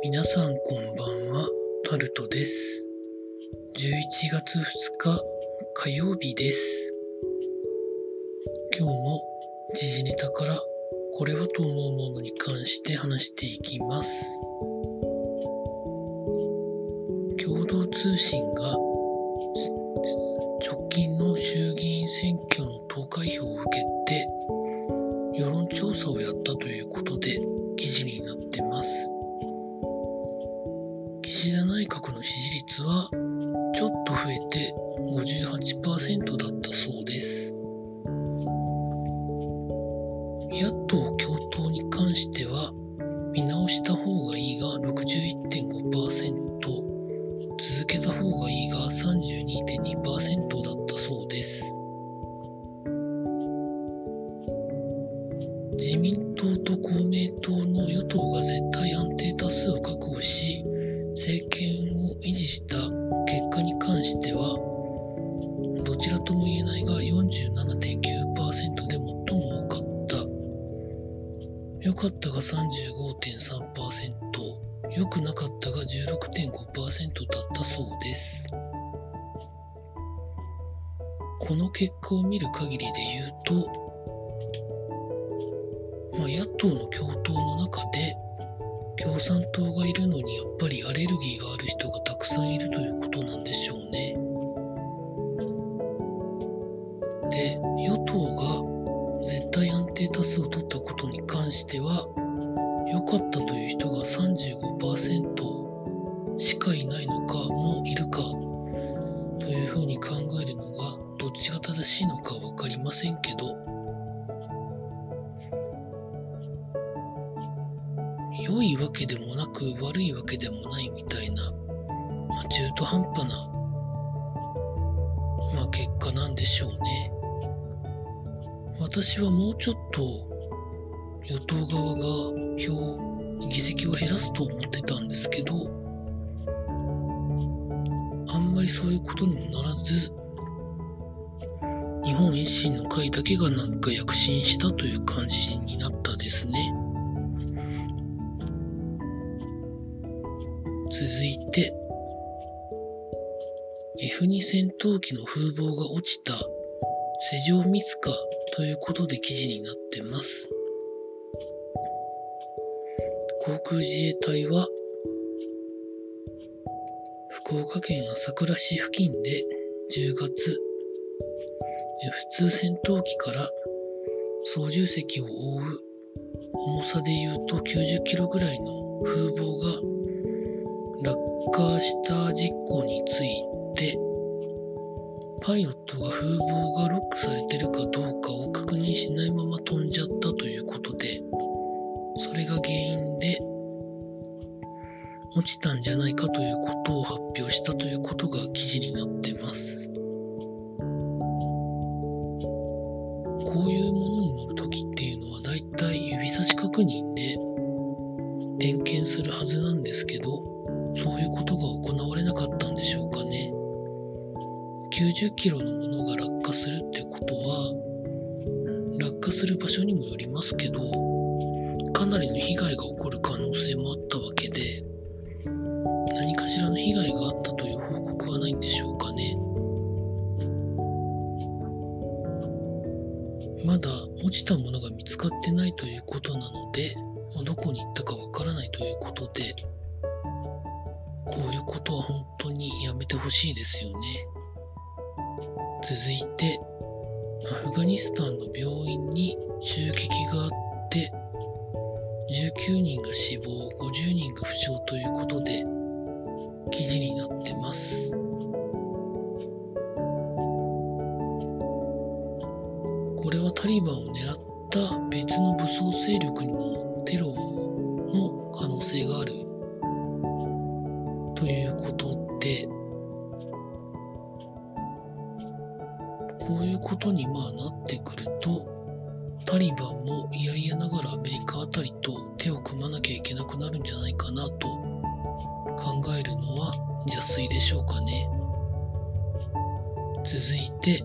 皆さんこんばんは、タルトです。11月2日火曜日です。今日も時事ネタからこれはと思うものに関して話していきます。共同通信が直近の衆議院選挙の投開票を受けて世論調査をやったということで記事になってます。って58%だったそうです。野党共闘に関しては見直した方がいいが61.5%続けた方がいいが32.2%だったそうです。自民党と公明党の与党が絶対安定多数を確保し政権を維持した結果に関してはどちらとも言えないが47.9%で最も多かった。良かったが35.3%良くなかったが16.5%だったそうです。この結果を見る限りで言うと、まあ、野党の共闘の中で共産党がいるのにやっぱりアレルギーがある人がたくさんいるということなんでしょうね。で、与党が絶対安定多数を取ったことに関しては、良かったという人が35%しかいないのか、もいるかというふうに考えるのがどっちが正しいのかわかりませんけど、良いわけでもなく悪いわけでもないみたいな、まあ、中途半端な、まあ、結果なんでしょうね。私はもうちょっと与党側が票、議席を減らすと思ってたんですけど、あんまりそういうことにもならず、日本維新の会だけがなんか躍進したという感じになったですね。続いて F2 戦闘機の風貌が落ちた施上ミスかということで記事になってます。航空自衛隊は福岡県朝倉市付近で10月 F2 戦闘機から操縦席を覆う重さで言うと90キロぐらいの風貌が落下した事故についてパイロットが風防がロックされてるかどうかを確認しないまま飛んじゃったということでそれが原因で落ちたんじゃないかということを発表したということが記事になってます。こういうものに乗るときっていうのはだいたい指差し確認で点検するはずなんですけど90キロのものが落下するってことは、落下する場所にもよりますけど、かなりの被害が起こる可能性もあったわけで、何かしらの被害があったという報告はないんでしょうかね。まだ落ちたものが見つかってないということなので、どこに行ったかわからないということで、こういうことは本当にやめてほしいですよね。続いて、アフガニスタンの病院に襲撃があって、19人が死亡、50人が負傷ということで、記事になってます。これはタリバンを狙った別の武装勢力のテロの可能性があることにまあなってくると、タリバンも嫌々ながらアメリカあたりと手を組まなきゃいけなくなるんじゃないかなと考えるのは邪推でしょうかね。続いて、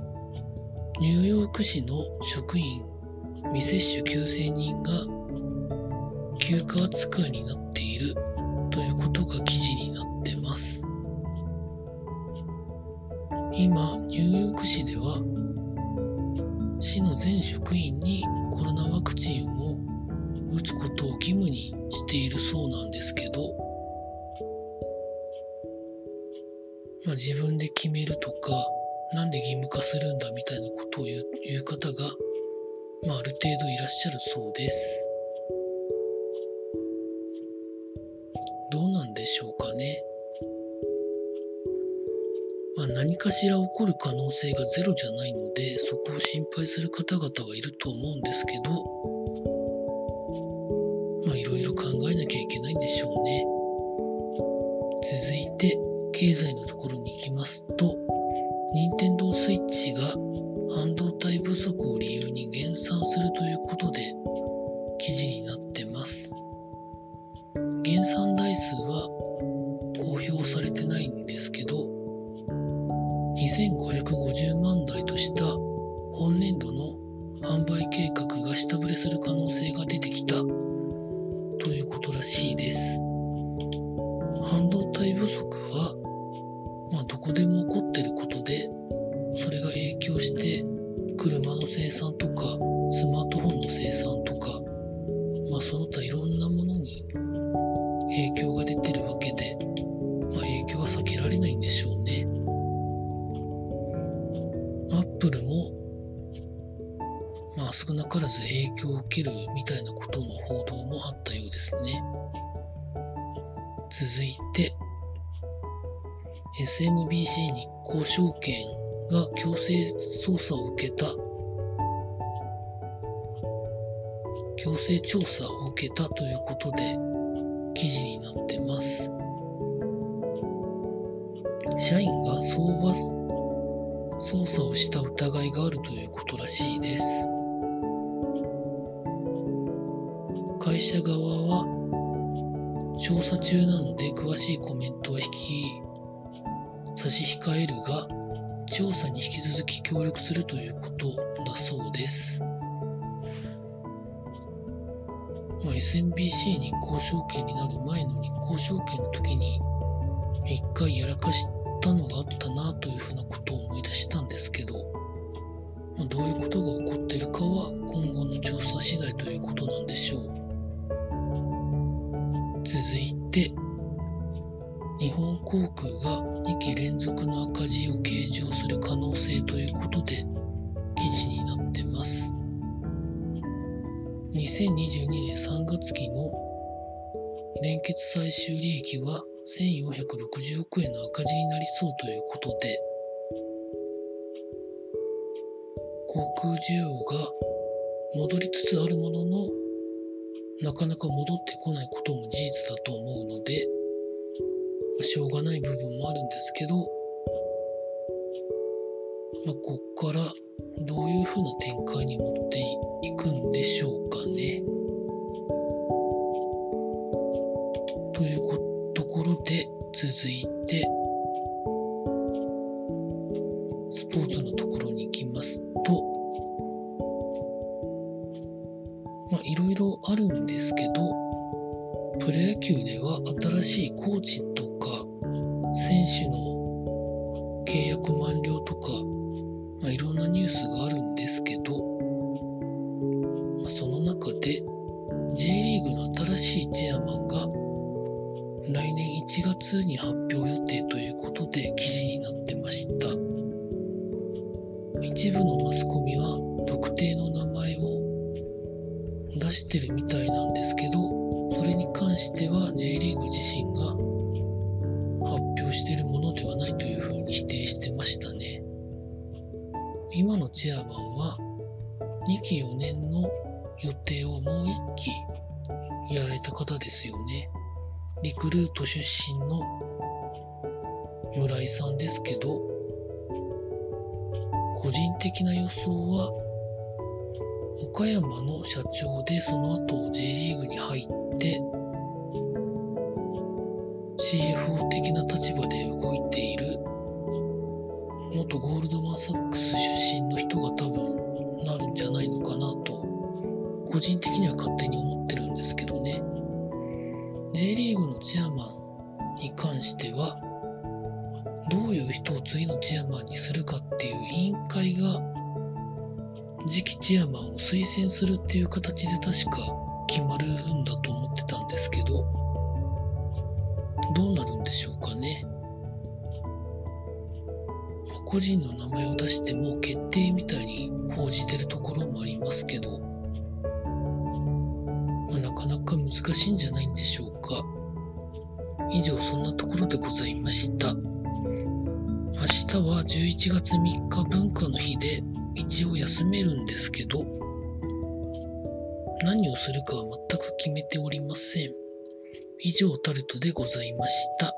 ニューヨーク市の職員未接種9000人が休暇扱いになっているということが記事になってます。今、ニューヨーク市では、市の全職員にコロナワクチンを打つことを義務にしているそうなんですけど、まあ、自分で決めるとか、なんで義務化するんだみたいなことを言う言う方が、まあ、ある程度いらっしゃるそうです。何かしら起こる可能性がゼロじゃないので、そこを心配する方々はいると思うんですけど、まあ、いろいろ考えなきゃいけないんでしょうね。続いて、経済のところに行きますと、任天堂スイッチが半導体不足を理由に減産するということで記事になってます。減産台数は2550万台とした本年度の販売計画が下振れする可能性が出てきたということらしいです。半導体不足はまあ、どこでも起こってることで、それが影響して、車の生産とか、スマートフォンの生産とか、ず影響を受けるみたいなことの報道もあったようですね。続いて、SMBC 日興証券が強制捜査を受けた強制調査を受けたということで記事になってます。社員が相場操作をした疑いがあるということらしいです。社側は調査中なので詳しいコメントは引き差し控えるが、調査に引き続き協力するということだそうです。まあ、SMBC 日興証券になる前の日興証券の時に一回やらかしたのがあったなというふうなことを思い出したんですけど、まあ、どういうことが起こってるかは今後の調査次第ということなんでしょう。続いて、日本航空が2期連続の赤字を計上する可能性ということで記事になってます。2022年3月期の連結最終利益は1460億円の赤字になりそうということで航空需要が戻りつつあるもののなかなか戻ってこないことも事実だと思うのでしょうがない部分もあるんですけど、まあ、こっからどういう風な展開に持っていくんでしょうかね。というところで続いてスポーツしいコーチとか選手の契約満了とか、まあ、いろんなニュースがあるんですけど、まあ、その中で J リーグの新しいチェアマンが来年1月に発表予定ということで記事になってました。一部のマスコミは特定の出してるみたいなんですけど、それに関しては J リーグ自身が発表してるものではないというふうに否定してましたね。今のチェアマンは2期4年の予定をもう1期やられた方ですよね。リクルート出身の村井さんですけど、個人的な予想は岡山の社長でその後 J リーグに入って CFO 的な立場で動いている元ゴールドマン・サックス出身の人が多分なるんじゃないのかなと個人的には勝手に思ってるんですけどね。J リーグのチェアマンに関しては、どういう人を次のチェアマンにするかっていう委員会が次期チェアマンを推薦するっていう形で確か決まるんだと思ってたんですけど、どうなるんでしょうかね。ま、個人の名前を出しても決定みたいに報じてるところもありますけど、まあ、なかなか難しいんじゃないんでしょうか。以上、そんなところでございました。明日は11月3日文化の日で一応休めるんですけど、何をするかは全く決めておりません。以上タルトでございました。